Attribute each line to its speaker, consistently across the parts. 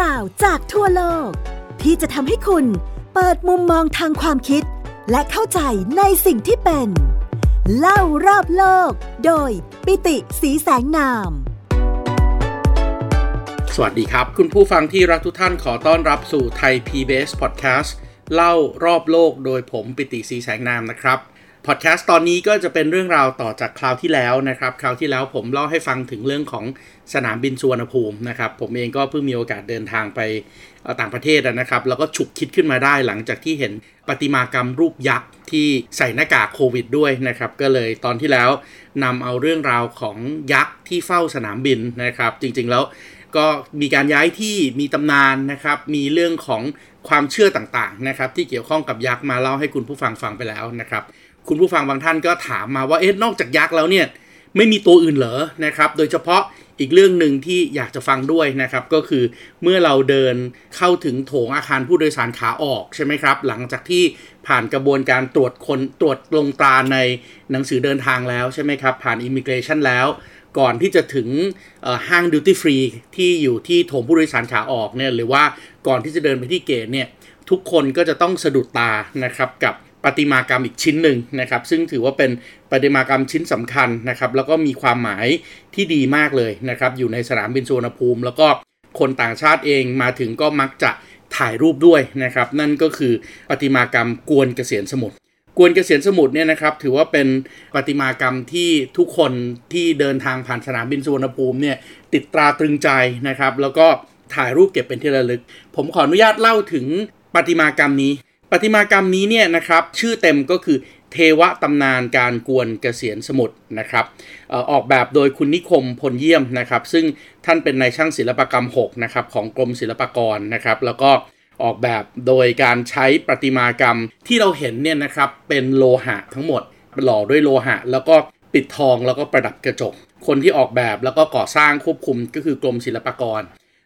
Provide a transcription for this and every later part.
Speaker 1: ราวจากทั่วโลก ที่จะทำให้คุณเปิดมุมมองทางความคิด และเข้าใจในสิ่งที่เป็น เล่ารอบโลก โดยปิติสีแสงนาม
Speaker 2: สวัสดีครับ คุณผู้ฟังที่รักทุกท่านขอต้อนรับสู่ไทย PBS Podcast เล่ารอบโลกโดยผมปิติสีแสงนามนะครับ พอดแคสต์ตอนนี้ก็จะเป็นเรื่องราวต่อจากคราวที่แล้วนะครับ คราวที่แล้วผมเล่าให้ฟังถึงเรื่องของสนามบินสุวรรณภูมินะครับ ผมเองก็เพิ่งมีโอกาสเดินทางไปต่างประเทศนะครับ แล้วก็ฉุกคิดขึ้นมาได้หลังจากที่เห็นประติมากรรมรูปยักษ์ที่ใส่หน้ากากโควิดด้วยนะครับ ก็เลยตอนที่แล้วนำเอาเรื่องราวของยักษ์ที่เฝ้าสนามบินนะครับ จริงๆแล้วก็มีการย้ายที่มีตำนานนะครับ มีเรื่องของความเชื่อต่างๆนะครับ ที่เกี่ยวข้องกับยักษ์มาเล่าให้คุณผู้ฟังฟังไปแล้วนะครับ คุณผู้ฟังบางท่านก็ถามมาว่าเอ๊ะนอกจากยักษ์แล้วเนี่ยไม่มีตัวอื่นเหรอนะครับ โดยเฉพาะอีกเรื่องหนึ่งที่อยากจะฟังด้วยนะครับ ก็คือเมื่อเราเดินเข้าถึงโถงอาคารผู้โดยสารขาออกใช่ไหมครับ หลังจากที่ผ่านกระบวนการตรวจคนตรวจลงตราในหนังสือเดินทางแล้วใช่ไหมครับ ผ่านอิมิเกรชันแล้ว ก่อนที่จะถึงห้างดิวตี้ฟรีที่อยู่ที่โถงผู้โดยสารขาออกเนี่ยหรือว่าก่อนที่จะเดินไปที่เกตเนี่ยทุกคนก็จะต้องสะดุดตานะครับกับ ประติมากรรมอีกชิ้นหนึ่งนะครับ ซึ่งถือว่าเป็นประติมากรรมชิ้นสำคัญนะครับ แล้วก็มีความหมายที่ดีมากเลยนะครับ อยู่ในสนามบินสุวรรณภูมิ แล้วก็คนต่างชาติเองมาถึงก็มักจะถ่ายรูปด้วยนะครับ นั่นก็คือประติมากรรมกวนเกษียณสมุทรกวนเกษียณสมุทรเนี่ยนะครับ ถือว่าเป็นประติมากรรมที่ทุกคนที่เดินทางผ่านสนามบินสุวรรณภูมิเนี่ยติดตราตรึงใจนะครับ แล้วก็ถ่ายรูปเก็บเป็นที่ระลึก ผมขออนุญาตเล่าถึงประติมากรรมนี้ ปฏิมากรรมนี้เนี่ยนะครับชื่อเต็มก็คือเทวตำนานการกวนเกษียณสมุทรนะครับออกแบบโดยคุณนิคมพลเยี่ยมนะครับ ซึ่งท่านเป็นนายช่างศิลปกรรม6นะครับของกรมศิลปากรนะครับ แล้วก็ออกแบบโดยการใช้ประติมากรรมที่เราเห็นเนี่ยนะครับเป็นโลหะทั้งหมดหล่อด้วยโลหะ แล้วก็ปิดทองแล้วก็ประดับกระจก คนที่ออกแบบแล้วก็ก่อสร้างควบคุมก็คือกรมศิลปากร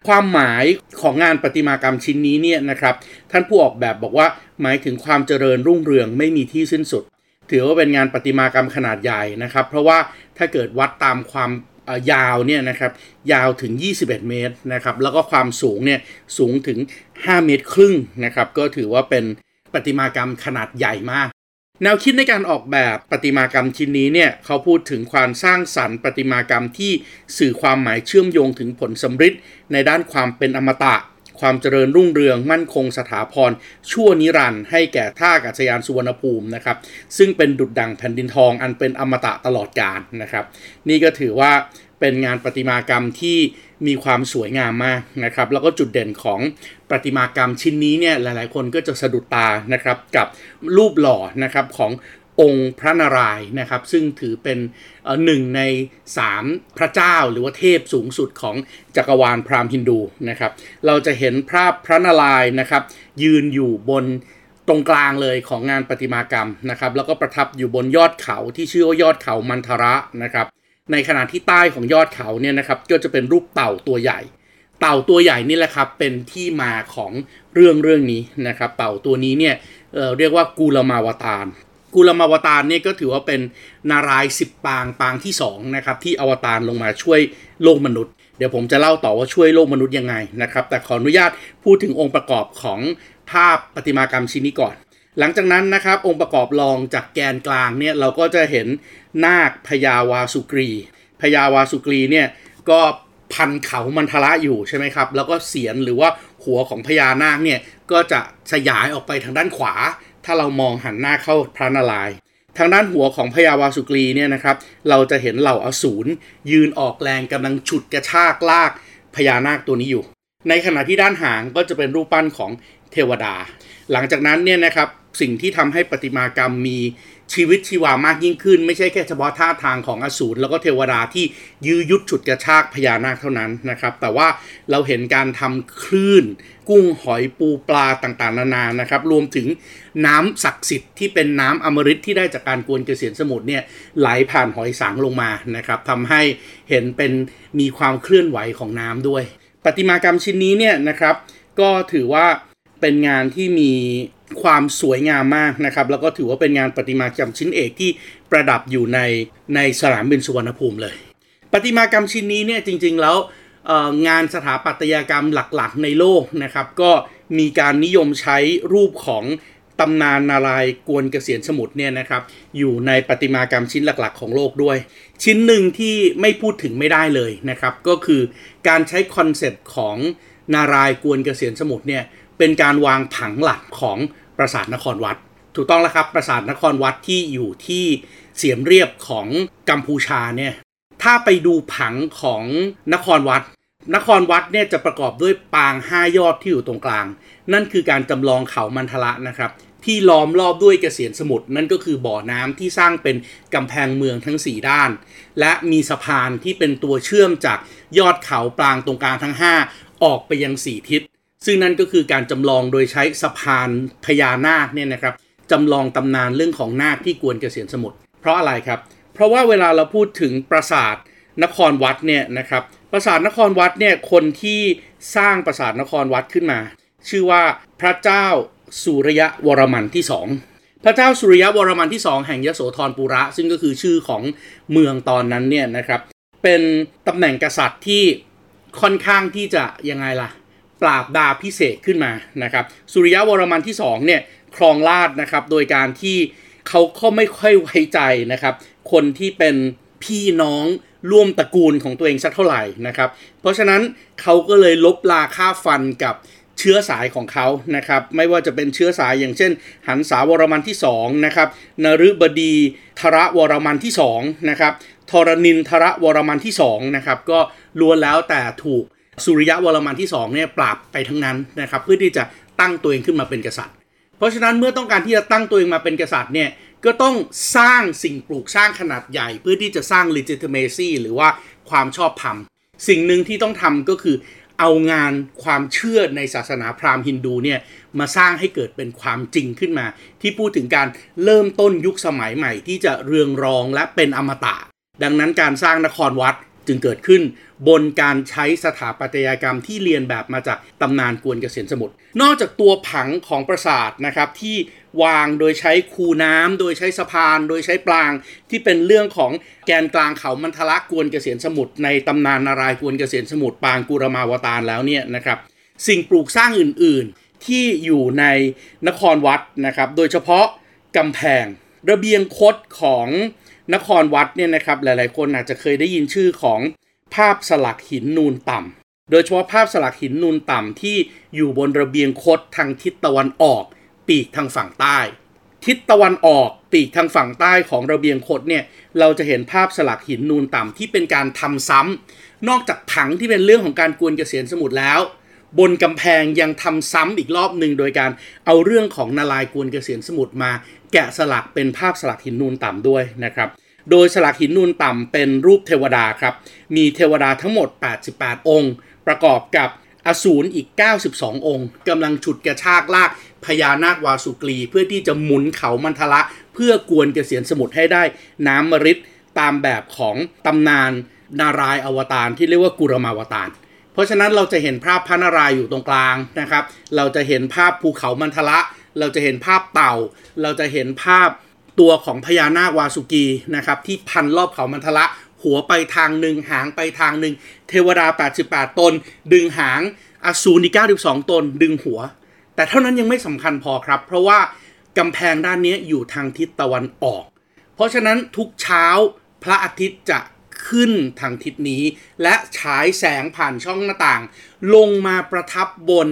Speaker 2: ความหมายของงานประติมากรรมชิ้นนี้เนี่ยนะครับ ท่านผู้ออกแบบบอกว่าหมายถึงความเจริญรุ่งเรืองไม่มีที่สิ้นสุด ถือว่าเป็นงานประติมากรรมขนาดใหญ่นะครับ เพราะว่าถ้าเกิดวัดตามความยาวเนี่ยนะครับยาวถึง 21 เมตรนะครับแล้วก็ความสูงเนี่ยสูงถึง 5 เมตรครึ่งนะครับก็ถือว่าเป็นประติมากรรมขนาดใหญ่มาก แนวคิดในการออกแบบประติมากรรมชิ้นนี้เนี่ยเขาพูดถึงความสร้างสรรค์ประติมากรรมที่สื่อความหมายเชื่อมโยงถึงผลสำฤทธิ์ในด้านความเป็นอมตะ ความเจริญรุ่งเรืองมั่นคงสถาพร ชั่วนิรันดร์ให้แก่ท่าอากาศยานสุวรรณภูมินะครับ ซึ่งเป็นดุจดังแผ่นดินทองอันเป็นอมตะตลอดกาลนะครับ นี่ก็ถือว่า เป็นงานประติมากรรมที่มีความสวยงามมากนะครับ แล้วก็จุดเด่นของประติมากรรมชิ้นนี้เนี่ยหลายๆ คนก็จะสะดุดตานะครับกับรูปหล่อนะครับขององค์พระนารายณ์นะครับซึ่งถือเป็นหนึ่งใน 3 พระเจ้าหรือว่าเทพสูงสุดของจักรวาลพราหมณ์ฮินดูนะครับเราจะเห็นภาพพระนารายณ์นะครับยืนอยู่บนตรงกลางเลยของงานประติมากรรมนะครับแล้วก็ประทับอยู่บนยอดเขาที่ชื่อว่ายอดเขามันทระนะครับ ในขณะที่ใต้ของยอดเขาเนี่ยนะครับก็จะเป็นรูปเต่าตัวใหญ่ เต่าตัวใหญ่นี่แหละครับเป็นที่มาของเรื่องเรื่องนี้นะครับเต่าตัวนี้เนี่ยเเรียกว่ากูลมาวตารกูลมาวตารเนี่ยก็ถือว่าเป็นนารายสิบปางปางที่2นะครับที่อวตารลงมาช่วยโลกมนุษย์ เดี๋ยวผมจะเล่าต่อว่าช่วยโลกมนุษย์ยังไงนะครับแต่ขออนุญาตพูดถึงองค์ประกอบของภาพประติมากรรมชิ้นนี้ก่อน หลังจากนั้นนะครับองค์ประกอบรองจากแกนกลางเนี่ยเราก็จะเห็นนาคพญาวาสุกรีพญาวาสุกรีเนี่ยก็พันเขามันทละอยู่ใช่ไหมครับ แล้วก็เสียนหรือว่าหัวของพญานาคเนี่ยก็จะสยายออกไปทางด้านขวา ถ้าเรามองหันหน้าเข้าพระนารายณ์ทางด้านหัวของพญาวาสุกรีเนี่ยนะครับ เราจะเห็นเหล่าอสูรยืนออกแรงกำลังฉุดกระชากลากพญานาคตัวนี้อยู่ ในขณะที่ด้านหางก็จะเป็นรูปปั้นของเทวดา หลังจากนั้นเนี่ยนะครับ สิ่งที่ทำให้ประติมากรรมมีชีวิตชีวามากยิ่งขึ้น ไม่ใช่แค่เฉพาะท่าทางของอสูรแล้วก็เทวดาที่ยื้อยุดฉุดกระชากพญานาคเท่านั้นนะครับ แต่ว่าเราเห็นการทำคลื่น กุ้งหอยปูปลาต่างๆ นานานะครับ รวมถึงน้ำศักดิ์สิทธิ์ที่เป็นน้ำอมฤตที่ได้จากการกวนเกษียณสมุทรเนี่ยไหลผ่านหอยสังลงมานะครับทำให้เห็นเป็นมีความเคลื่อนไหวของน้ำด้วยประติมากรรมชิ้นนี้เนี่ยนะครับ ก็ถือว่าเป็นงานที่มี ความสวยงามมากนะครับ แล้วก็ถือว่าเป็นงานประติมากรรมชิ้นเอกที่ประดับอยู่ในในสนามบินสุวรรณภูมิเลยประติมากรรมชิ้นนี้เนี่ยจริง ๆ แล้วงานสถาปัตยกรรมหลักๆ ในโลกนะครับ ก็มีการนิยมใช้รูปของตำนานนารายณ์กวนเกษียรสมุทรเนี่ยนะครับอยู่ในประติมากรรมชิ้นหลักๆ ของโลกด้วย ชิ้นหนึ่งที่ไม่พูดถึงไม่ได้เลยนะครับ ก็คือการใช้คอนเซปต์ของนารายณ์กวนเกษียรสมุทรเนี่ย เป็นการวางผังหลักของปราสาทนครวัด ถูกต้องแล้วครับปราสาทนครวัดที่อยู่ที่เสียมเรียบของกัมพูชาเนี่ยถ้าไปดูผังของนครวัด นครวัดเนี่ยจะประกอบด้วยปางห้ายอดที่อยู่ตรงกลาง นั่นคือการจำลองเขามันทละนะครับที่ล้อมรอบด้วยเกษียณสมุทรนั่นก็คือบ่อน้ำที่สร้างเป็นกำแพงเมืองทั้ง 4 ด้าน และมีสะพานที่เป็นตัวเชื่อมจากยอดเขาปรางตรงกลางทั้ง 5 ออกไปยัง 4 ทิศ ซึ่งนั่นก็คือการจำลองโดยใช้สะพานพญานาคเนี่ยนะครับจำลองตำนานเรื่องของนาคที่กวนเกษียณสมุทรเพราะอะไรครับ เพราะว่าเวลาเราพูดถึงปราสาทนครวัดเนี่ยนะครับปราสาทนครวัดเนี่ยคนที่สร้างปราสาทนครวัดขึ้นมา ชื่อว่าพระเจ้าสุริยะวรมันที่สองพระเจ้าสุริยะวรมันที่สองแห่งยโสธรปุระ ซึ่งก็คือชื่อของเมืองตอนนั้นเนี่ยนะครับเป็นตำแหน่งกษัตริย์ที่ค่อนข้างที่จะยังไงล่ะ ปราบดาพิเศษขึ้นมานะครับสุริยะวรมันที่สองเนี่ยครองราชนะครับโดยการที่เขาก็ไม่ค่อยไว้ใจนะครับคนที่เป็นพี่น้องร่วมตระกูลของตัวเองสักเท่าไหร่นะครับ เพราะฉะนั้นเขาก็เลยลบลาค่าฟันกับเชื้อสายของเขานะครับ ไม่ว่าจะเป็นเชื้อสายอย่างเช่น หันษาวรมันที่2นะครับนฤบดีทระวรมันที่2นะครับทรนินทระวรมันที่2นะครับก็ล้วนแล้วแต่ถูก สุริยะวรมันที่2เนี่ยปราบไปทั้งนั้นนะครับเพื่อที่จะตั้งตัวเองขึ้นมาเป็นกษัตริย์ เพราะฉะนั้นเมื่อต้องการที่จะตั้งตัวเองมาเป็นกษัตริย์เนี่ยก็ต้องสร้างสิ่งปลูกสร้างขนาดใหญ่ เพื่อที่จะสร้าง legitimacy หรือว่าความชอบธรรม สิ่งหนึ่งที่ต้องทำก็คือเอางานความเชื่อในศาสนาพราหมณ์ฮินดูเนี่ยมาสร้างให้เกิดเป็นความจริงขึ้นมา ที่พูดถึงการเริ่มต้นยุคสมัยใหม่ ที่จะเรืองรองและเป็นอมตะ ดังนั้นการสร้างนครวัด จึงเกิดขึ้นบนการใช้สถาปัตยกรรมที่เรียนแบบมาจากตำนานกวนเกษียณสมุทร นอกจากตัวผังของปราสาทนะครับที่วางโดยใช้คูน้ำโดยใช้สะพาน โดยใช้ปราง ที่เป็นเรื่องของแกนกลางเขามันทละกกวนเกษียณสมุทรในตำนานนารายกวนเกษียณสมุทรปางกุรมาวตารแล้วเนี่ยนะครับสิ่งปลูกสร้างอื่นๆที่อยู่ในนครวัดนะครับโดยเฉพาะกำแพงระเบียงคดของ นครวัดเนี่ยนะครับหลายๆ คนอาจจะเคยได้ยินชื่อของภาพสลักหินนูนต่ำโดยเฉพาะภาพสลักหินนูนต่ำที่อยู่บนระเบียงคดทางทิศตะวันออก ปีกทางฝั่งใต้ ทิศตะวันออกปีกทางฝั่งใต้ของระเบียงคดเนี่ยเราจะเห็นภาพสลักหินนูนต่ำที่เป็นการทำซ้ำนอกจากผังที่เป็นเรื่องของการกวนเกษียณสมุทรแล้ว บนกำแพงยังทำซ้ำอีกรอบหนึ่งโดยการเอาเรื่องของนาลายกวนเกษียณสมุทรมา แกะสลักเป็นภาพสลักหินนูนต่ำด้วยนะครับ โดยสลักหินนูนต่ำเป็นรูปเทวดาครับ มีเทวดาทั้งหมด 88 องค์ ประกอบกับอสูรอีก 92 องค์กำลังฉุดกระชากลากพญานาควาสุกรี เพื่อที่จะหมุนเขามันทละเพื่อกวนเกษียณสมุทรให้ได้น้ำมฤตตามแบบของตำนานนารายอวตารที่เรียกว่ากุรมาวตาร ราะฉะนั้นเราจะเห็นภาพพระนารายอยู่ตรงกลางนะครับ เราจะเห็นภาพภูเขามันทละ เราจะเห็นภาพเต่า เราจะเห็นภาพตัวของพญานาควาสุกีนะครับที่พันรอบเขามันทละ หัวไปทางหนึ่งหางไปทางหนึ่งเทวดา 88 ตน ดึงหางอสูรอีก92 ตน ดึงหัว แต่เท่านั้นยังไม่สำคัญพอครับ เพราะว่ากำแพงด้านนี้อยู่ทางทิศตะวันออก เพราะฉะนั้นทุกเช้าพระอาทิตย์จะ ขึ้นทางทิศนี้ และฉายแสงผ่านช่องหน้าต่าง ลงมาประทับบน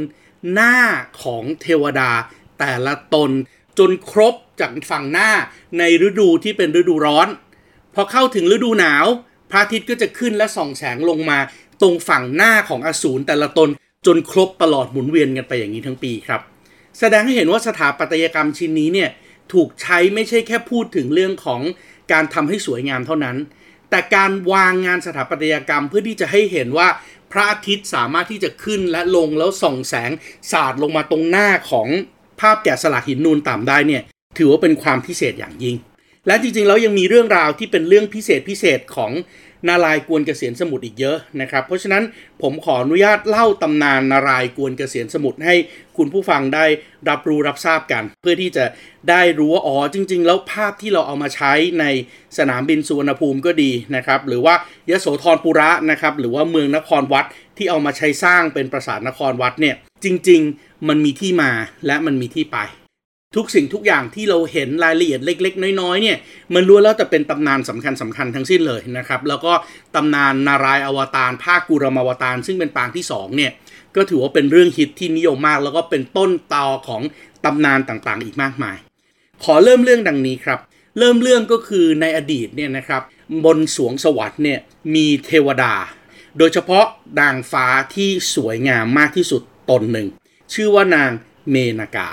Speaker 2: หน้าของเทวดา แต่ละตนจนครบจากฝั่งหน้าในฤดูที่เป็นฤดูร้อน พอเข้าถึงฤดูหนาว พระอาทิตย์ก็จะขึ้นและส่องแสงลงมาตรงฝั่งหน้าของอสูรแต่ละตนจนครบตลอดหมุนเวียนกันไปอย่างนี้ทั้งปีครับ แสดงให้เห็นว่าสถาปัตยกรรมชิ้นนี้เนี่ยถูกใช้ไม่ใช่แค่พูดถึงเรื่องของการทำให้สวยงามเท่านั้น แต่การวางงานสถาปัตยกรรมเพื่อที่จะให้เห็นว่าพระอาทิตย์สามารถที่จะขึ้นและลงแล้วส่องแสงสาดลงมาตรงหน้าของภาพแกะสลักหินนูนต่ำได้เนี่ยถือว่าเป็นความพิเศษอย่างยิ่ง และจริงๆแล้วยังมีเรื่องราวที่เป็นเรื่องพิเศษพิเศษของ นารายกวนเกษียณสมุทรอีกเยอะนะครับ เพราะฉะนั้นผมขออนุญาตเล่าตำนานนารายกวนเกษียณสมุทรให้คุณผู้ฟังได้รับรู้รับทราบกัน เพื่อที่จะได้รู้ว่าอ๋อจริง ๆ แล้วภาพที่เราเอามาใช้ในสนามบินสุวรรณภูมิก็ดีนะครับหรือว่ายโสธรปุระนะครับหรือว่าเมืองนครวัดที่เอามาใช้สร้างเป็นปราสาทนครวัดเนี่ยจริง ๆ มันมีที่มาและมันมีที่ไป ทุกสิ่งทุกอย่างที่เราเห็นรายละเอียดเล็ก ๆ น้อยๆเนี่ยมันล้วนแล้วแต่เป็นตำนานสำคัญสำคัญทั้งสิ้นเลยนะครับแล้วก็ตำนานนารายอวตารภาคกุรมอวตารซึ่งเป็นปางที่2เนี่ยก็ถือว่าเป็นเรื่องฮิตที่นิยมมาก แล้วก็เป็นต้นตอของตำนานต่างๆ อีกมากมาย ขอเริ่มเรื่องดังนี้ครับ เริ่มเรื่องก็คือในอดีตเนี่ยนะครับบนสวงสวรรค์เนี่ยมีเทวดา โดยเฉพาะนางฟ้าที่สวยงามมากที่สุดตนหนึ่ง ชื่อว่านางเมนากา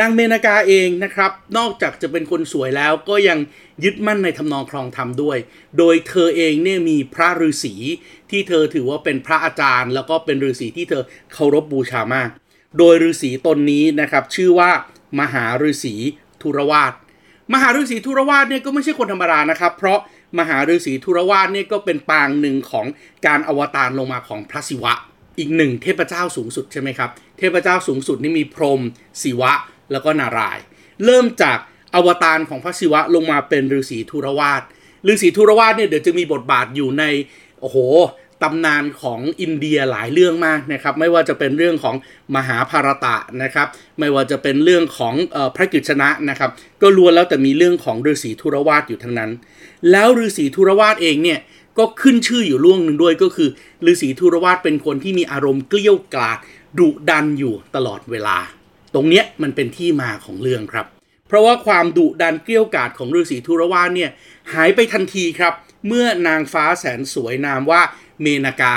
Speaker 2: นางเมนากาเองนะครับ นอกจากจะเป็นคนสวยแล้วก็ยังยึดมั่นในทำนองครองธรรมด้วย โดยเธอเองเนี่ยมีพระฤาษีที่เธอถือว่าเป็นพระอาจารย์ แล้วก็เป็นฤาษีที่เธอเคารพบบูชามาก โดยฤาษีตนนี้นะครับชื่อว่ามหาฤาษีทุรวาสมหาฤาษีทุรวาสเนี่ยก็ไม่ใช่คนธรรมดานะครับ เพราะมหาฤาษีทุรวาสเนี่ยก็เป็นปางหนึ่งของการอวตารลงมาของพระศิวะ อีกหนึ่งเทพเจ้าสูงสุดใช่ไหมครับ เทพเจ้าสูงสุดนี่มีพรหมศิวะ แล้วก็นาราย เริ่มจากอวตารของพระศิวะลงมาเป็นฤาษีธุรวาสฤาษีธุรวาสเนี่ยเดี๋ยวจะมีบทบาทอยู่ในโอ้โหตำนานของอินเดียหลายเรื่องมากนะครับไม่ว่าจะเป็นเรื่องของมหาภารตะนะครับ ไม่ว่าจะเป็นเรื่องของออพระกฤษณะนะครับ ก็ล้วนแล้วแต่มีเรื่องของฤาษีธุรวาสอยู่ทั้งนั้น แล้วฤาษีธุรวาสเองเนี่ยก็ขึ้นชื่ออยู่ล่วงหนึ่งด้วยก็คือฤาษีธุรวาสเป็นคนที่มีอารมณ์เกลี้ยกล่อมดุดันอยู่ตลอดเวลา ตรงเนี้ยมันเป็นที่มาของเรื่องครับ เพราะว่าความดุดันเกลี้ยกาดของฤาษีทุรวาเนี่ยหายไปทันทีครับ เมื่อนางฟ้าแสนสวยนามว่าเมนากา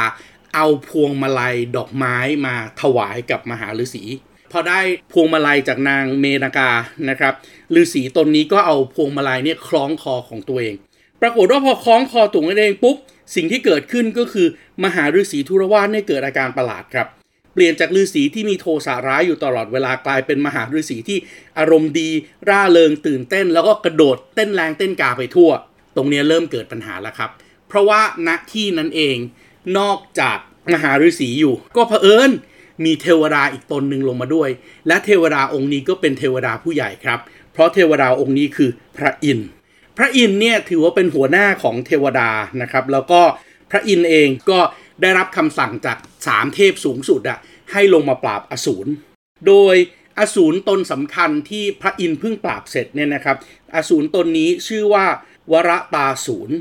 Speaker 2: เอาพวงมาลัยดอกไม้มาถวายกับมหาฤาษีพอได้พวงมาลัยจากนางเมนากานะครับฤาษีตนนี้ก็เอาพวงมาลัยเนี่ยคล้องคอของตัวเอง ปรากฏว่าพอคล้องคอตัวเองปุ๊บสิ่งที่เกิดขึ้นก็คือมหาฤาษีทุรวาเนี่ยเกิดอาการประหลาดครับ ปลี่ยนจากฤาษีที่มีโทสะร้ายอยู่ตลอดเวลากลายเป็นมหาฤาษีที่อารมณ์ดี ร่าเริงตื่นเต้น แล้วก็กระโดดเต้นแรงเต้นกาไปทั่ว ตรงนี้เริ่มเกิดปัญหาแล้วครับ เพราะว่าณที่นั้นเองนอกจากมหาฤาษีอยู่ ก็เผอิญมีเทวดาอีกตนหนึ่งลงมาด้วย และเทวดาองค์นี้ก็เป็นเทวดาผู้ใหญ่ครับ เพราะเทวดาองค์นี้คือพระอินทร์พระอินทร์เนี่ยถือว่าเป็นหัวหน้าของเทวดานะครับ แล้วก็พระอินทร์เองก็ ได้รับคำสั่งจากสามเทพสูงสุดอะให้ลงมาปราบอสูร โดยอสูรตนสำคัญที่พระอินทร์เพิ่งปราบเสร็จเนี่ยนะครับ อสูรตนนี้ชื่อว่าวรตาสูร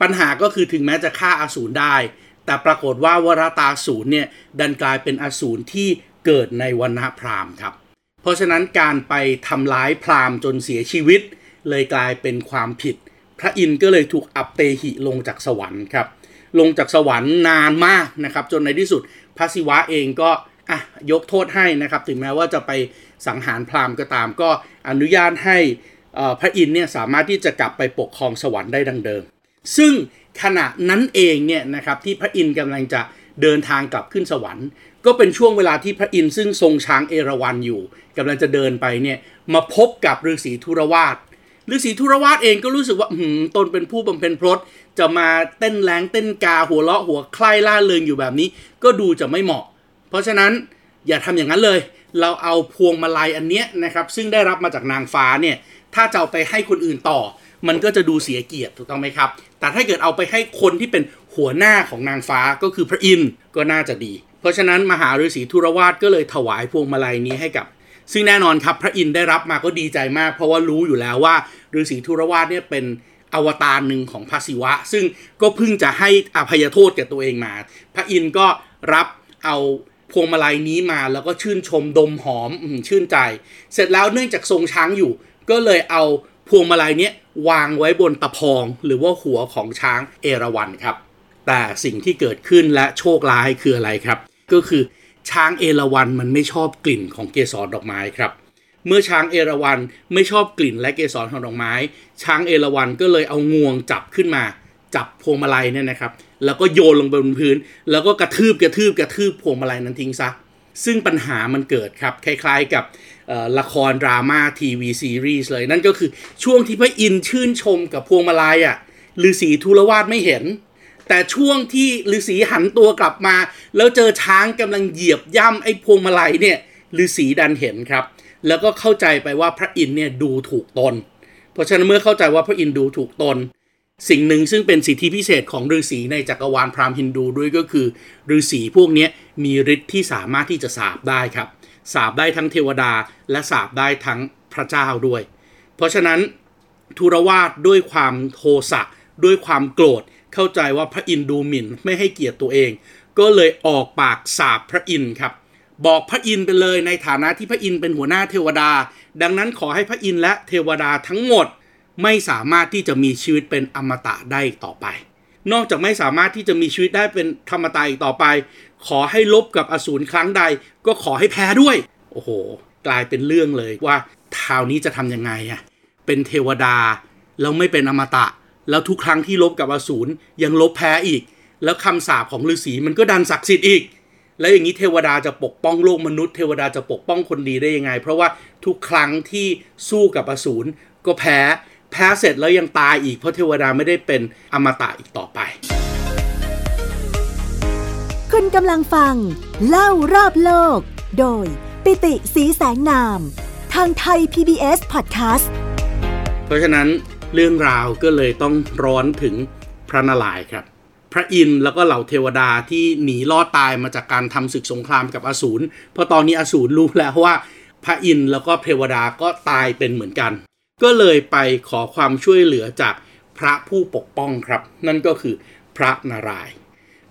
Speaker 2: ปัญหาก็คือถึงแม้จะฆ่าอสูรได้ แต่ปรากฏว่าวรตาสูรเนี่ยดันกลายเป็นอสูรที่เกิดในวันณพราหมณ์ครับ เพราะฉะนั้นการไปทำร้ายพราหมณ์จนเสียชีวิต เลยกลายเป็นความผิด พระอินทร์ก็เลยถูกอัปเตหิลงจากสวรรค์ครับ ลงจากสวรรค์นานมากนะครับ จนในที่สุดพระศิวะเองก็อะยกโทษให้นะครับ ถึงแม้ว่าจะไปสังหารพราหมณ์ก็ตาม ก็อนุญาตให้พระอินทร์เนี่ยสามารถที่จะกลับไปปกครองสวรรค์ได้ดังเดิม ซึ่งขณะนั้นเองเนี่ยนะครับที่พระอินทร์กำลังจะเดินทางกลับขึ้นสวรรค์ ก็เป็นช่วงเวลาที่พระอินทร์ซึ่งทรงช้างเอราวัณอยู่กำลังจะเดินไปเนี่ยมาพบกับฤาษีธุรวาส ฤาษีธุรวาสเองก็รู้สึกว่าหืมตนเป็นผู้บำเพ็ญพรตจะมาเต้นแรงเต้นกาหัวเราะหัวใคร่ล่าเริงอยู่แบบนี้ ก็ดูจะไม่เหมาะ เพราะฉะนั้นอย่าทำอย่างนั้นเลย เราเอาพวงมาลัยอันเนี้ยนะครับ ซึ่งได้รับมาจากนางฟ้าเนี่ย ถ้าจะเอาไปให้คนอื่นต่อ มันก็จะดูเสียเกียรติถูกต้องไหมครับ แต่ถ้าเกิดเอาไปให้คนที่เป็นหัวหน้าของนางฟ้าก็คือพระอินทร์ก็น่าจะดี เพราะฉะนั้นมหาฤาษีธุรวาสก็เลยถวายพวงมาลัยนี้ให้กับ ซึ่งแน่นอนครับพระอินทร์ได้รับมาก็ดีใจมาก เพราะว่ารู้อยู่แล้วว่าฤาษีธุรวาสเนี่ยเป็นอวตารหนึ่งของพระศิวะ ซึ่งก็เพิ่งจะให้อภัยโทษแก่ตัวเองมา พระอินทร์ก็รับเอาพวงมาลัยนี้มาแล้วก็ชื่นชมดมหอมอชื่นใจ เสร็จแล้วเนื่องจากทรงช้างอยู่ ก็เลยเอาพวงมาลัยนี้วางไว้บนตะพอง หรือว่าหัวของช้างเอราวัณครับ แต่สิ่งที่เกิดขึ้นและโชคร้ายคืออะไรครับ ก็คือ ช้างเอราวัณมันไม่ชอบกลิ่นของเกสรดอกไม้ครับ เมื่อช้างเอราวัณไม่ชอบกลิ่นและเกสรของดอกไม้ ช้างเอราวัณก็เลยเอางวงจับขึ้นมา จับพวงมาลัยเนี่ยนะครับ แล้วก็โยนลงบนพื้น แล้วก็กระทืบกระทืบกระทืบพวงมาลัยนั้นทิ้งซะซึ่งปัญหามันเกิดครับ คล้ายๆกับละครดราม่าทีวีซีรีส์เลย นั่นก็คือช่วงที่พระอินทร์ชื่นชมกับพวงมาลัยอะ่ะฤาษีทุลวาดไม่เห็น แต่ช่วงที่ฤาษีหันตัวกลับมา แล้วเจอช้างกำลังเหยียบย่ำไอ้พวงมาลัยเนี่ยฤาษีดันเห็นครับ แล้วก็เข้าใจไปว่าพระอินทร์เนี่ยดูถูกตน เพราะฉะนั้นเมื่อเข้าใจว่าพระอินทร์ดูถูกตน สิ่งหนึ่งซึ่งเป็นสิทธิพิเศษของฤาษีในจักรวาลพราหมณ์ฮินดูด้วยก็คือฤาษีพวกนี้มีฤทธิ์ที่สามารถที่จะสาบได้ครับสาบได้ทั้งเทวดาและสาบได้ทั้งพระเจ้าด้วย เพราะฉะนั้นทุรวาดด้วยความโทสะด้วยความโกรธ เข้าใจว่าพระอินทร์ดูหมิ่นไม่ให้เกียรติตัวเอง ก็เลยออกปากสาบพระอินทร์ครับ บอกพระอินทร์ไปเลยในฐานะที่พระอินทร์เป็นหัวหน้าเทวดา ดังนั้นขอให้พระอินทร์และเทวดาทั้งหมด ไม่สามารถที่จะมีชีวิตเป็นอมตะได้ต่อไป นอกจากไม่สามารถที่จะมีชีวิตได้เป็นธรรมตาอีกต่อไป ขอให้ลบกับอสูรครั้งใด ก็ขอให้แพ้ด้วย โอ้โห กลายเป็นเรื่องเลยว่าทาวนี้จะทำยังไงอะเป็นเทวดาแล้วไม่เป็นอมตะ แล้วทุกครั้งที่ลบกับอสูรยังลบแพ้อีก แล้วคำสาปของฤาษีมันก็ดันศักดิ์สิทธิ์อีก แล้วอย่างนี้เทวดาจะปกป้องโลกมนุษย์เทวดาจะปกป้องคนดีได้ยังไง เพราะว่าทุกครั้งที่สู้กับอสูรก็แพ้แพ้เสร็จแล้วยังตายอีกเพราะเทวดาไม่ได้เป็นอมตะอีกต่อไป
Speaker 1: คุณกำลังฟัง เล่ารอบโลก โดย ปิติสีแสงนาม ทางไทย PBS Podcast
Speaker 2: เพราะฉะนั้น เรื่องราวก็เลยต้องร้อนถึงพระนารายณ์ครับ พระอินทร์แล้วก็เหล่าเทวดาที่หนีรอดตายมาจากการทำศึกสงครามกับอสูรเพราะตอนนี้อสูรรู้แล้วว่า พระอินทร์แล้วก็เทวดาก็ตายเป็นเหมือนกัน ก็เลยไปขอความช่วยเหลือจากพระผู้ปกป้องครับ นั่นก็คือพระนารายณ์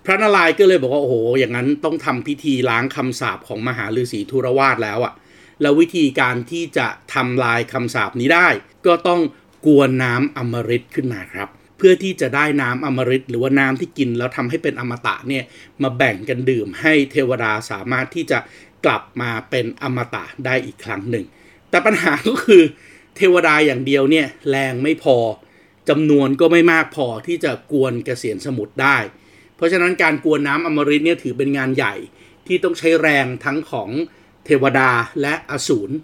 Speaker 2: พระนารายณ์ก็เลยบอกว่าโอ้โห อย่างนั้นต้องทำพิธีล้างคำสาปของมหาฤาษีธุรวาสแล้วอะ่ะแล้ววิธีการที่จะทำลายคำสาปนี้ได้ ก็ต้อง กวนน้ำอมฤตขึ้นมาครับ เพื่อที่จะได้น้ำอมฤตหรือว่าน้ำที่กินแล้วทำให้เป็นอมตะเนี่ยมาแบ่งกันดื่มให้เทวดาสามารถที่จะกลับมาเป็นอมตะได้อีกครั้งหนึ่ง แต่ปัญหาก็คือเทวดาอย่างเดียวเนี่ยแรงไม่พอจำนวนก็ไม่มากพอที่จะกวนเกษียณสมุทรได้ เพราะฉะนั้นการกวนน้ำอมฤตเนี่ยถือเป็นงานใหญ่ที่ต้องใช้แรงทั้งของเทวดาและอสูร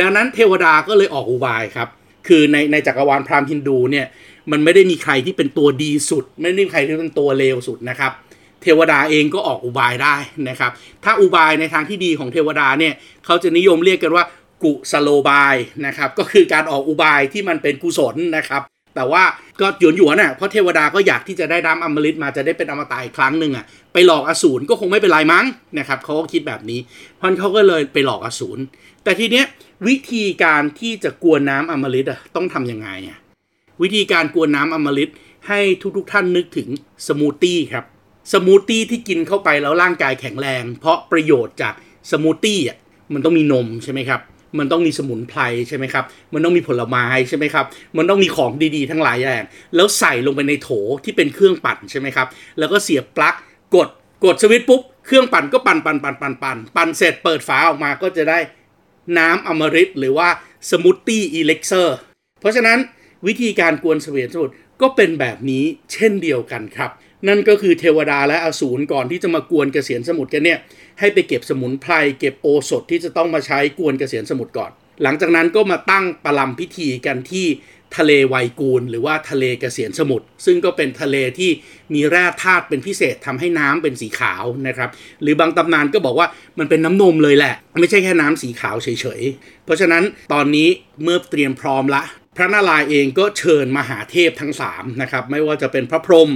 Speaker 2: ดังนั้นเทวดาก็เลยออกอุบายครับ คือในในจักรวาลพราหมณ์ฮินดูเนี่ยมันไม่ได้มีใครที่เป็นตัวดีสุด ไม่ได้มีใครที่เป็นตัวเลวสุดนะครับ เทวดาเองก็ออกอุบายได้นะครับ ถ้าอุบายในทางที่ดีของเทวดาเนี่ยเขาจะนิยมเรียกกันว่ากุสโลบายนะครับ ก็คือการออกอุบายที่มันเป็นกุศลนะครับ แต่ว่าก็หยวนหยวนๆอะเพราะเทวดาก็อยากที่จะได้น้ำอมฤตมาจะได้เป็นอมตะอีกครั้งหนึ่งอะไปหลอกอสูรก็คงไม่เป็นไรมั้งนะครับเขาก็คิดแบบนี้เพราะฉะนั้นเขาก็เลยไปหลอกอสูรแต่ทีเนี้ยวิธีการที่จะกวนน้ำอมฤตอะต้องทำยังไงอะวิธีการกวนน้ำอมฤตให้ทุกๆทท่านนึกถึงสมูทตี้ครับสมูทตี้ที่กินเข้าไปแล้วร่างกายแข็งแรง เพราะประโยชน์จากสมูทตี้อะมันต้องมีนมใช่ไหมครับ มันต้องมีสมุนไพรใช่ไหมครับ มันต้องมีผลไม้ใช่ไหมครับ มันต้องมีของดีๆ ทั้งหลายอย่างแล้วใส่ลงไปในโถที่เป็นเครื่องปั่นใช่ไหมครับ แล้วก็เสียบปลั๊กกดกดสวิตช์ปุ๊บ เครื่องปั่นก็ปั่นปั่นปั่นปั่นปั่นปั่นเสร็จเปิดฝาออกมาก็จะได้น้ำอมฤตหรือว่าสมูทตี้ elixir เพราะฉะนั้นวิธีการกวนเกษียรสมุทรก็เป็นแบบนี้เช่นเดียวกันครับ นั่นก็คือเทวดาและอสูรก่อนที่จะมากวนเกษียรสมุทรกันเนี่ยให้ไปเก็บสมุนไพรเก็บโอสถที่จะต้องมาใช้กวนเกษียรสมุทรก่อน หลังจากนั้นก็มาตั้งปะรำพิธีกันที่ทะเลไวกูณฐ์ หรือว่าทะเลเกษียรสมุทรซึ่งก็เป็นทะเลที่มีแร่ธาตุเป็นพิเศษทำให้น้ำเป็นสีขาวนะครับ หรือบางตำนานก็บอกว่ามันเป็นน้ำนมเลยแหละ ไม่ใช่แค่น้ำสีขาวเฉยๆ เพราะฉะนั้นตอนนี้เมื่อเตรียมพร้อมละ พระนารายณ์เองก็เชิญมหาเทพทั้ง3นะครับไม่ว่าจะเป็นพระพรหม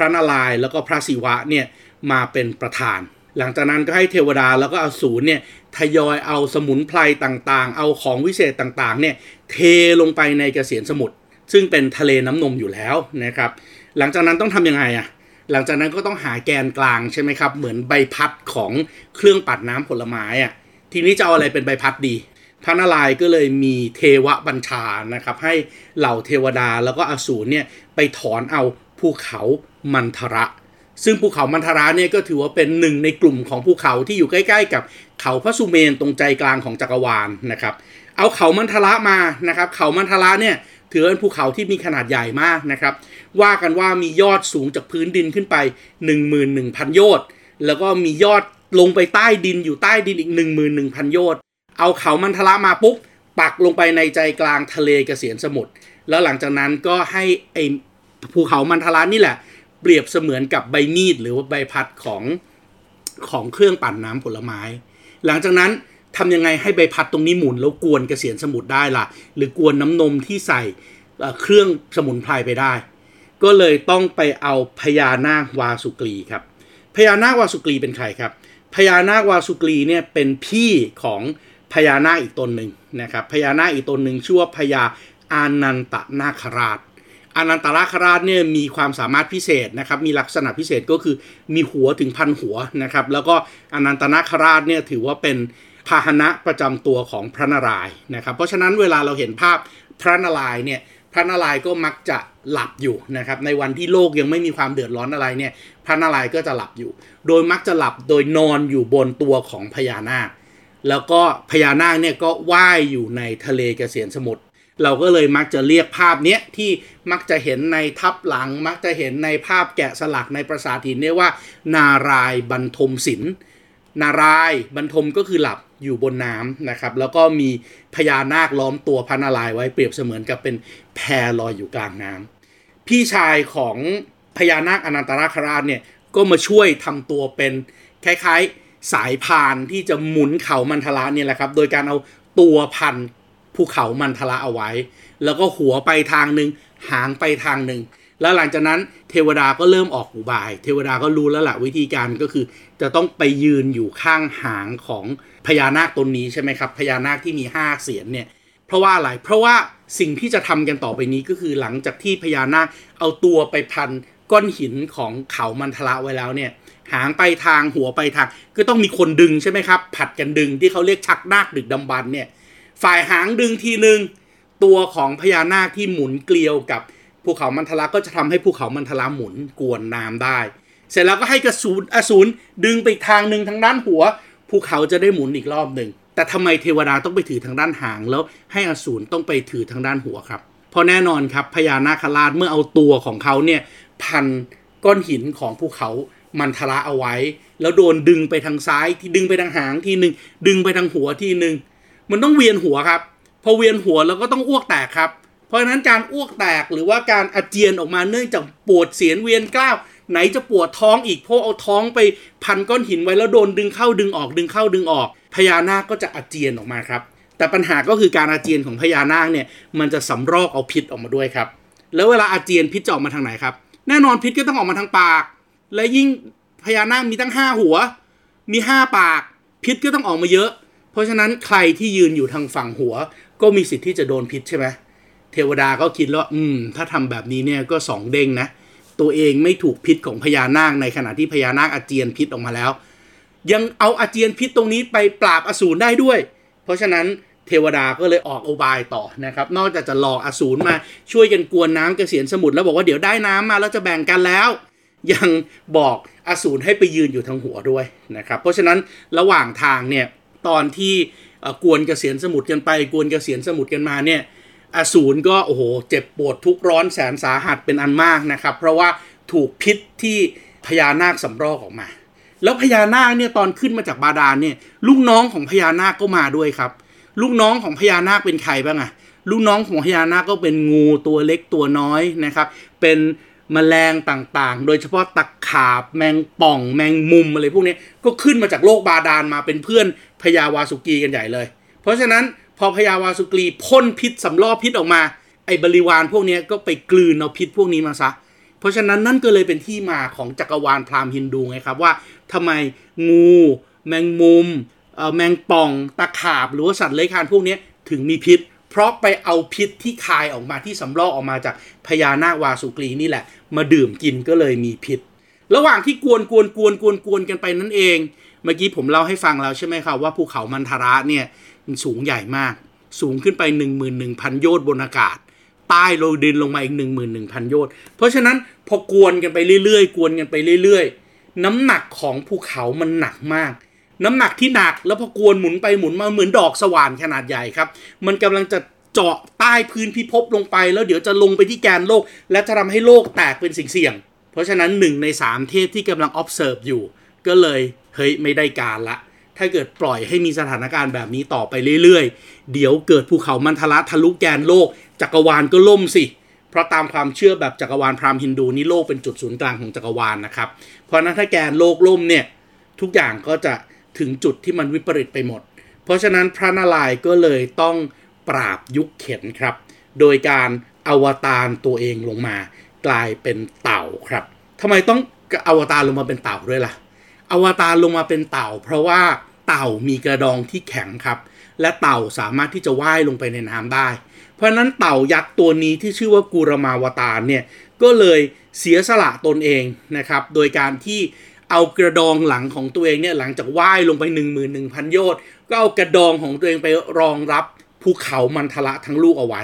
Speaker 2: ระนารายณ์แล้วก็พระศิวะเนี่ยมาเป็นประธาน หลังจากนั้นก็ให้เทวดาแล้วก็อสูรเนี่ยทยอยเอาสมุนไพรต่างๆ เอาของวิเศษต่างๆเนี่ยเทลงไปในเกษียณสมุทรซึ่งเป็นทะเลน้ำนมอยู่แล้วนะครับหลังจากนั้นต้องทำยังไงอะหลังจากนั้นก็ต้องหาแกนกลางใช่ไหมครับ เหมือนใบพัดของเครื่องปัดน้ำผลไม้อะทีนี้จะเอาอะไรเป็นใบพัดดีพระนารายณ์ก็เลยมีเทวบัญชานะครับให้เหล่าเทวดาแล้วก็อสูรเนี่ยไปถอนเอา ภูเขามันทระ ซึ่งภูเขามันทราเนี่ยก็ถือว่าเป็นหนึ่งในกลุ่มของภูเขาที่อยู่ใกล้ ๆ กับเขาพระสุเมนตรงใจกลางของจักรวาลนะครับ เอาเขามันทระมานะครับ เขามันทระเนี่ยถือเป็นภูเขาที่มีขนาดใหญ่มากนะครับ ว่ากันว่ามียอดสูงจากพื้นดินขึ้นไป 11,000 โยชน์ แล้วก็มียอดลงไปใต้ดินอยู่ใต้ดินอีก 11,000 โยชน์ เอาเขามันทระมาปุ๊บปักลงไปในใจกลางทะเลกเกษียณสมุทรแล้วหลังจากนั้นก็ให้ไอ ภูเขามันทระนี่แหละ เปรียบเสมือนกับใบมีดหรือว่าใบพัดของของเครื่องปั่นน้ำผลไม้ หลังจากนั้นทำยังไงให้ใบพัดตรงนี้หมุนแล้วกวนกระเสียนสมุทรได้ล่ะ หรือกวนน้ำนมที่ใส่เครื่องสมุนไพรไปได้ ก็เลยต้องไปเอาพญานาควาสุกรีครับพญานาควาสุกรีเป็นใครครับพญานาควาสุกรีเนี่ยเป็นพี่ของพญานาคอีกตนหนึ่งนะครับพญานาคอีกตนหนึ่งชื่อว่าพญาอานันตนาคราช อนันตนาคราชเนี่ยมีความสามารถพิเศษนะครับ มีลักษณะพิเศษก็คือมีหัวถึงพันหัวนะครับ แล้วก็อนันตนาคราชเนี่ยถือว่าเป็นพาหนะประจำตัวของพระนารายณ์นะครับ เพราะฉะนั้นเวลาเราเห็นภาพพระนารายณ์เนี่ยพระนารายณ์ก็มักจะหลับอยู่นะครับ ในวันที่โลกยังไม่มีความเดือดร้อนอะไรเนี่ย พระนารายณ์ก็จะหลับอยู่ โดยมักจะหลับโดยนอนอยู่บนตัวของพญานาค แล้วก็พญานาคเนี่ยก็ว่ายอยู่ในทะเลเกษียณสมุทร เราก็เลยมักจะเรียกภาพเนี้ยที่มักจะเห็นในทับหลัง มักจะเห็นในภาพแกะสลักในปราสาทหินเนี่ยว่า นารายบรรทมศิลป์นารายบรรทมก็คือหลับอยู่บนน้ำนะครับ แล้วก็มีพญานาคล้อมตัวพระนารายไว้เปรียบเสมือนกับเป็นแพลอยอยู่กลางน้ำพี่ชายของพญานาคอนันตนาคราชเนี่ยก็มาช่วยทำตัวเป็นคล้ายๆสายพานที่จะหมุนเขามันทละเนี่ยแหละครับ โดยการเอาตัวพัน ภูเขามันทละเอาไว้ แล้วก็หัวไปทางหนึ่งหางไปทางหนึ่งแล้วหลังจากนั้นเทวดาก็เริ่มออกอุบาย เทวดาก็รู้แล้วแหละวิธีการก็คือ จะต้องไปยืนอยู่ข้างหางของพญานาคตนนี้ใช่ไหมครับพญานาคที่มีห้าเสียนเนี่ยเพราะว่าอะไรเพราะว่าสิ่งที่จะทำกันต่อไปนี้ก็คือหลังจากที่พญานาคเอาตัวไปพันก้อนหินของเขามันทละไว้แล้วเนี่ยหางไปทางหัวไปทางก็ต้องมีคนดึงใช่ไหมครับ ผัดกันดึงที่เขาเรียกชักนาคดึกดำบรรเนี่ย ฝ่ายหางดึงทีหนึ่งตัวของพญานาคที่หมุนเกลียวกับภูเขามันทละก็จะทำให้ภูเขามันทละหมุนกวนน้ำได้ เสร็จแล้วก็ให้กระสูนอสูรดึงไปทางหนึ่งทางด้านหัวภูเขาจะได้หมุนอีกรอบหนึ่งแต่ทำไมเทวดาต้องไปถือทางด้านหางแล้วให้อสูรต้องไปถือทางด้านหัวครับ เพราะแน่นอนครับพญานาคราชเมื่อเอาตัวของเขาเนี่ยพันก้อนหินของภูเขามันทละเอาไว้ แล้วโดนดึงไปทางซ้ายที่ดึงไปทางหางทีหนึ่งดึงไปทางหัวทีหนึ่ง มันต้องเวียนหัวครับ พอเวียนหัวแล้วก็ต้องอ้วกแตกครับ เพราะฉะนั้นการอ้วกแตกหรือว่าการอาเจียนออกมาเนื่องจากปวดเสียนเวียนกล้าวไหนจะปวดท้องอีกเพราะเอาท้องไปพันก้อนหินไว้แล้วโดนดึงเข้าดึงออกดึงเข้าดึงออก พญานาคก็จะอาเจียนออกมาครับ แต่ปัญหาก็คือการอาเจียนของพญานาคเนี่ยมันจะสำรอกเอาพิษออกมาด้วยครับ แล้วเวลาอาเจียนพิษจะออกมาทางไหนครับ แน่นอนพิษก็ต้องออกมาทางปาก และยิ่งพญานาคมีตั้งห้าหัว มีห้าปาก พิษก็ต้องออกมาเยอะ เพราะฉะนั้นใครที่ยืนอยู่ทางฝั่งหัว ก็มีสิทธิ์ที่จะโดนพิษใช่ไหมเทวดาก็คิดว่าอืม ถ้าทำแบบนี้เนี่ยก็สองเด้งนะ ตัวเองไม่ถูกพิษของพญานาคในขณะที่พญานาคอาเจียนพิษออกมาแล้ว ยังเอาอาเจียนพิษตรงนี้ไปปราบอสูรได้ด้วย เพราะฉะนั้นเทวดาก็เลยออกอุบายต่อนะครับ นอกจากจะหลอกอสูรมาช่วยกันกวนน้ำเกษียณสมุทรแล้วบอกว่าเดี๋ยวได้น้ำมาแล้วจะแบ่งกันแล้ว ยังบอกอสูรให้ไปยืนอยู่ทางหัวด้วยนะครับ เพราะฉะนั้นระหว่างทางเนี่ย ตอนที่กวนเกษียณสมุทรกันไปกวนเกษียณสมุทรกันมาเนี่ยอสูรก็โอ้โหเจ็บปวดทุกร้อนแสนสาหัสเป็นอันมากนะครับ เพราะว่าถูกพิษที่พญานาคสำรอกออกมา แล้วพญานาคเนี่ยตอนขึ้นมาจากบาดาลเนี่ยลูกน้องของพญานาคก็มาด้วยครับ ลูกน้องของพญานาคเป็นใครบ้างอะลูกน้องของพญานาคก็เป็นงูตัวเล็กตัวน้อยนะครับ เป็นมแมลงต่างๆ โดยเฉพาะตะขาบแมงป่องแมงมุมอะไรพวกนี้ก็ขึ้นมาจากโลกบาดาลมาเป็นเพื่อน พญาวาสุกีกันใหญ่เลย เพราะฉะนั้นพอพญาวาสุกีพ่นพิษสำล่อพิษออกมา ไอ้บริวารพวกนี้ก็ไปกลืนเอาพิษพวกนี้มาซะ เพราะฉะนั้นนั่นก็เลยเป็นที่มาของจักรวาลพราหมณ์ฮินดูไงครับว่าทำไมงู แมงมุมแมงป่องตะขาบหรือว่าสัตว์เลื้อยคลานพวกนี้ถึงมีพิษ เพราะไปเอาพิษที่คายออกมาที่สำลอกออกมาจากพญานาควาสุกรีนี่แหละ มาดื่มกินก็เลยมีพิษ ระหว่างที่กวนกวนกวนกวนกวนกันไปนั่นเอง เมื่อกี้ผมเล่าให้ฟังแล้วใช่ไหมครับว่าภูเขามันทาระเนี่ยมันสูงใหญ่มาก สูงขึ้นไป 11,000 โยชน์บนอากาศ ใต้โลดินลงมาอีก 11,000 โยชน์เพราะฉะนั้นพอกวนกันไปเรื่อยๆ กวนกันไปเรื่อยๆ น้ำหนักของภูเขามันหนักมาก น้ำหนักที่หนักแล้วพอกวนหมุนไปหมุนมาเหมือนดอกสว่านขนาดใหญ่ครับ มันกำลังจะเจาะใต้พื้นพิภพลงไป แล้วเดี๋ยวจะลงไปที่แกนโลก และจะทำให้โลกแตกเป็นสิ่งเสี่ยง เพราะฉะนั้นหนึ่งในสามเทพที่กำลัง observe อยู่ ก็เลยเฮ้ยไม่ได้การละ ถ้าเกิดปล่อยให้มีสถานการณ์แบบนี้ต่อไปเรื่อยๆ เดี๋ยวเกิดภูเขามันทะละทะลุแกนโลก จักรวาลก็ล่มสิ เพราะตามความเชื่อแบบจักรวาลพราหมณ์ฮินดูนี่โลกเป็นจุดศูนย์กลางของจักรวาลนะครับ เพราะนั้นถ้าแกนโลกล่มเนี่ยทุกอย่างก็จะถึงจุดที่มันวิปริตไปหมด เพราะฉะนั้นพระนารายณ์ก็เลยต้องปราบยุคเข็นครับ โดยการอวตารตัวเองลงมา กลายเป็นเต่าครับทำไมต้องอวตารลงมาเป็นเต่าด้วยล่ะ อวตารลงมาเป็นเต่า เพราะว่าเต่ามีกระดองที่แข็งครับ และเต่าสามารถที่จะว่ายลงไปในน้ำได้ เพราะนั้นเต่ายักษ์ตัวนี้ที่ชื่อว่ากูรมาวตารเนี่ยก็เลยเสียสละตนเองนะครับ โดยการที่เอากระดองหลังของตัวเองเนี่ยหลังจากว่ายลงไป 1 1 0 0 0 โยชน์ก็เอากระดองของตัวเองไปรองรับภูเขามันทละทั้งลูกเอาไว้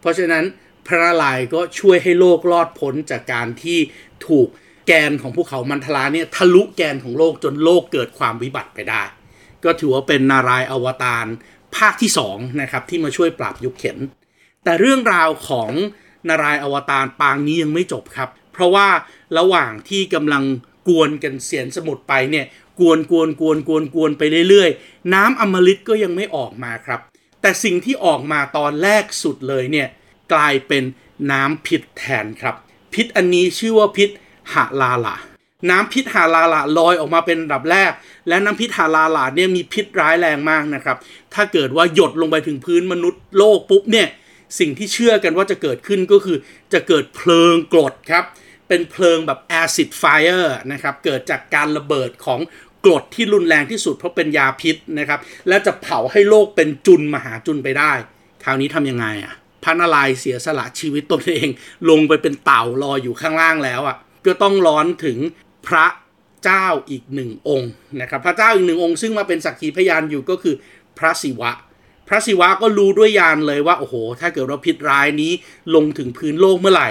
Speaker 2: เพราะฉะนั้นพระนารายณ์ก็ช่วยให้โลกรอดพ้นจากการที่ถูก แกนของภูเขามันทลาเนี่ยทะลุแกนของโลกจนโลกเกิดความวิบัติไปได้ ก็ถือว่าเป็นนารายอวตารภาคที่2นะครับที่มาช่วยปราบยุคเข็น แต่เรื่องราวของนารายอวตารปางนี้ยังไม่จบครับ เพราะว่าระหว่างที่กำลังกวนกันเสียนสมุทรไปเนี่ยกวนกวนกวนกวนกวนไปเรื่อยๆ น้ำอมฤตก็ยังไม่ออกมาครับ แต่สิ่งที่ออกมาตอนแรกสุดเลยเนี่ยกลายเป็นน้ำพิษแทนครับ พิษอันนี้ชื่อว่าพิษ หาลาลาน้ำพิษหาลาลาลอยออกมาเป็นอันดับแรก และน้ำพิษหาลาลาเนี่ยมีพิษร้ายแรงมากนะครับ ถ้าเกิดว่าหยดลงไปถึงพื้นมนุษย์โลกปุ๊บเนี่ยสิ่งที่เชื่อกันว่าจะเกิดขึ้นก็คือจะเกิดเพลิงกรดครับ เป็นเพลิงแบบ acid fire นะครับ เกิดจากการระเบิดของกรดที่รุนแรงที่สุดเพราะเป็นยาพิษนะครับ และจะเผาให้โลกเป็นจุนมหาจุนไปได้ คราวนี้ทำยังไงอะพระนารายเสียสละชีวิตตนเอง ลงไปเป็นเต่ารออยู่ข้างล่างแล้วอะ ก็ต้องร้อนถึงพระเจ้าอีกหนึ่งองค์นะครับพระเจ้าอีกหนึ่งองค์ ซึ่งมาเป็นสักขีพยานอยู่ก็คือพระศิวะ พระศิวะก็รู้ด้วยญาณเลยว่าโอ้โห ถ้าเกิดเราพิษร้ายนี้ลงถึงพื้นโลกเมื่อไหร่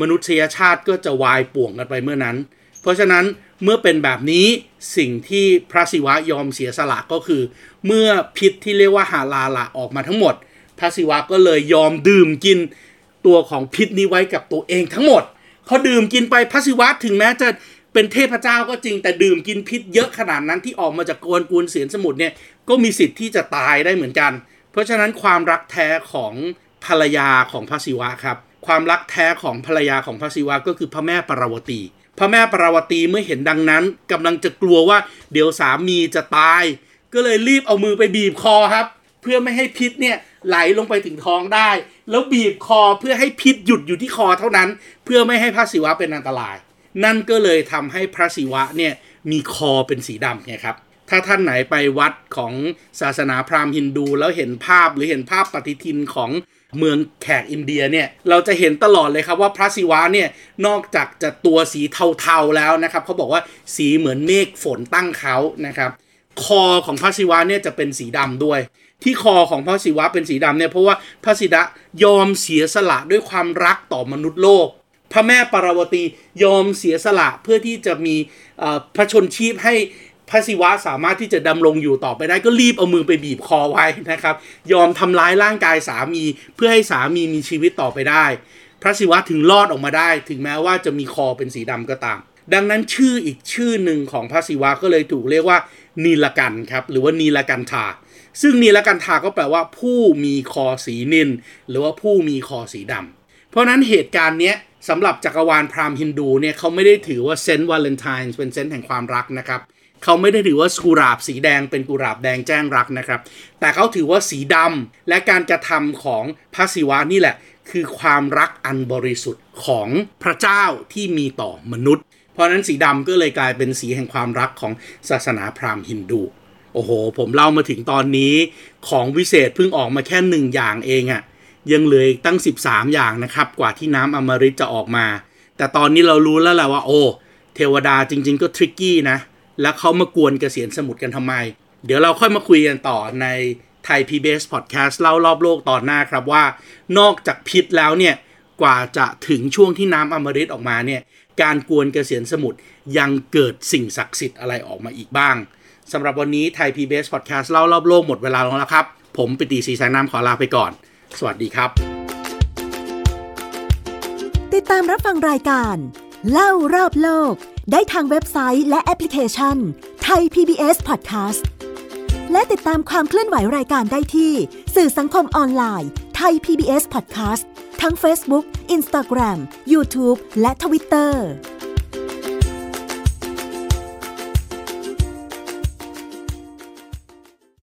Speaker 2: มนุษยชาติก็จะวายป่วงกันไปเมื่อนั้น เพราะฉะนั้นเมื่อเป็นแบบนี้สิ่งที่พระศิวะยอมเสียสละก็คือ เมื่อพิษที่เรียกว่าหาลาละออกมาทั้งหมด พระศิวะก็เลยยอมดื่มกินตัวของพิษนี้ไว้กับตัวเองทั้งหมด พอดื่มกินไปพระศิวะถึงแม้จะเป็นเทพเจ้าก็จริงแต่ดื่มกินพิษเยอะขนาดนั้นที่ออกมาจากกวนกูลเสียนสมุทรเนี่ยก็มีสิทธิ์ที่จะตายได้เหมือนกัน เพราะฉะนั้นความรักแท้ของภรรยาของพระศิวะครับ ความรักแท้ของภรรยาของพระศิวะก็คือพระแม่ปราวตี พระแม่ปราวตีเมื่อเห็นดังนั้นกำลังจะกลัวว่าเดี๋ยวสามีจะตาย ก็เลยรีบเอามือไปบีบคอครับ เพื่อไม่ให้พิษเนี่ย ไหลลงไปถึงท้องได้ แล้วบีบคอเพื่อให้พิษหยุดอยู่ที่คอเท่านั้น เพื่อไม่ให้พระศิวะเป็นอันตราย นั่นก็เลยทำให้พระศิวะเนี่ยมีคอเป็นสีดำไงครับถ้าท่านไหนไปวัดของศาสนาพราหมณ์ฮินดูแล้วเห็นภาพหรือเห็นภาพปฏิทินของเมืองแขกอินเดียเนี่ยเราจะเห็นตลอดเลยครับว่าพระศิวะเนี่ยนอกจากจะตัวสีเทาๆแล้วนะครับเขาบอกว่าสีเหมือนเมฆฝนตั้งเขานะครับคอของพระศิวะเนี่ยจะเป็นสีดำด้วย ที่คอของพระศิวะเป็นสีดำเนี่ยเพราะว่าพระศิดะยอมเสียสละด้วยความรักต่อมนุษย์โลก พระแม่ปาราวตียอมเสียสละเพื่อที่จะมีพระชนชีพให้พระศิวะสามารถที่จะดำรงอยู่ต่อไปได้ก็รีบเอามือไปบีบคอไว้นะครับ ยอมทำร้ายร่างกายสามีเพื่อให้สามีมีชีวิตต่อไปได้ พระศิวะถึงรอดออกมาได้ ถึงแม้ว่าจะมีคอเป็นสีดำก็ตาม ดังนั้นชื่ออีกชื่อหนึ่งของพระศิวะก็เลยถูกเรียกว่านีลกัณฐ์ครับหรือว่านีลกันทา ซึ่งนีละกันทาก็แปลว่า ผู้มีคอสีนิล หรือว่าผู้มีคอสีดำเพราะนั้นเหตุการณ์นี้สำหรับจักรวาลพราหมณ์ฮินดูเนี่ยเขาไม่ได้ถือว่าเซนต์วาเลนไทน์เป็นเซนต์แห่งความรักนะครับเขาไม่ได้ถือว่ากุหลาบสีแดงเป็นกุหลาบแดงแจ้งรักนะครับ แต่เขาถือว่าสีดำและการกระทำของพระศิวะนี่แหละ คือความรักอันบริสุทธิ์ของพระเจ้าที่มีต่อมนุษย์ เพราะนั้นสีดำก็เลยกลายเป็นสีแห่งความรักของศาสนาพราหมณ์ฮินดู โอ้โห ผมเล่ามาถึงตอนนี้ของวิเศษเพิ่งออกมาแค่หนึ่งอย่างเองอะ่ะ ยังเหลือตั้ง 13 อย่างนะครับ กว่าที่น้ำอมฤตจะออกมา แต่ตอนนี้เรารู้แล้วแหละว่าโอ้เทวดาจริง ๆ ก็ทริกกี้นะ แล้วเขามากวนเกษียณสมุทรกันทำไม เดี๋ยวเราค่อยมาคุยกันต่อในไทย PBS Podcast เล่ารอบโลกตอนหน้าครับว่า นอกจากพิษแล้วเนี่ยกว่าจะถึงช่วงที่น้ำอมฤตออกมาเนี่ยการกวนเกษียณสมุทรยังเกิดสิ่งศักดิ์สิทธิ์อะไรออกมาอีกบ้าง สำหรับวันนี้ไทย PBS Podcast เล่ารอบโลกหมดเวลาแล้วครับ ผมปิติศรีแสงน้ำขอลาไปก่อน สวัสดีครับ
Speaker 1: ติดตามรับฟังรายการ เล่ารอบโลก ได้ทางเว็บไซต์และแอปพลิเคชันไทย PBS Podcast และติดตามความเคลื่อนไหวรายการได้ที่ สื่อสังคมออนไลน์ไทย PBS Podcast ทั้ง Facebook, Instagram, YouTube และ Twitter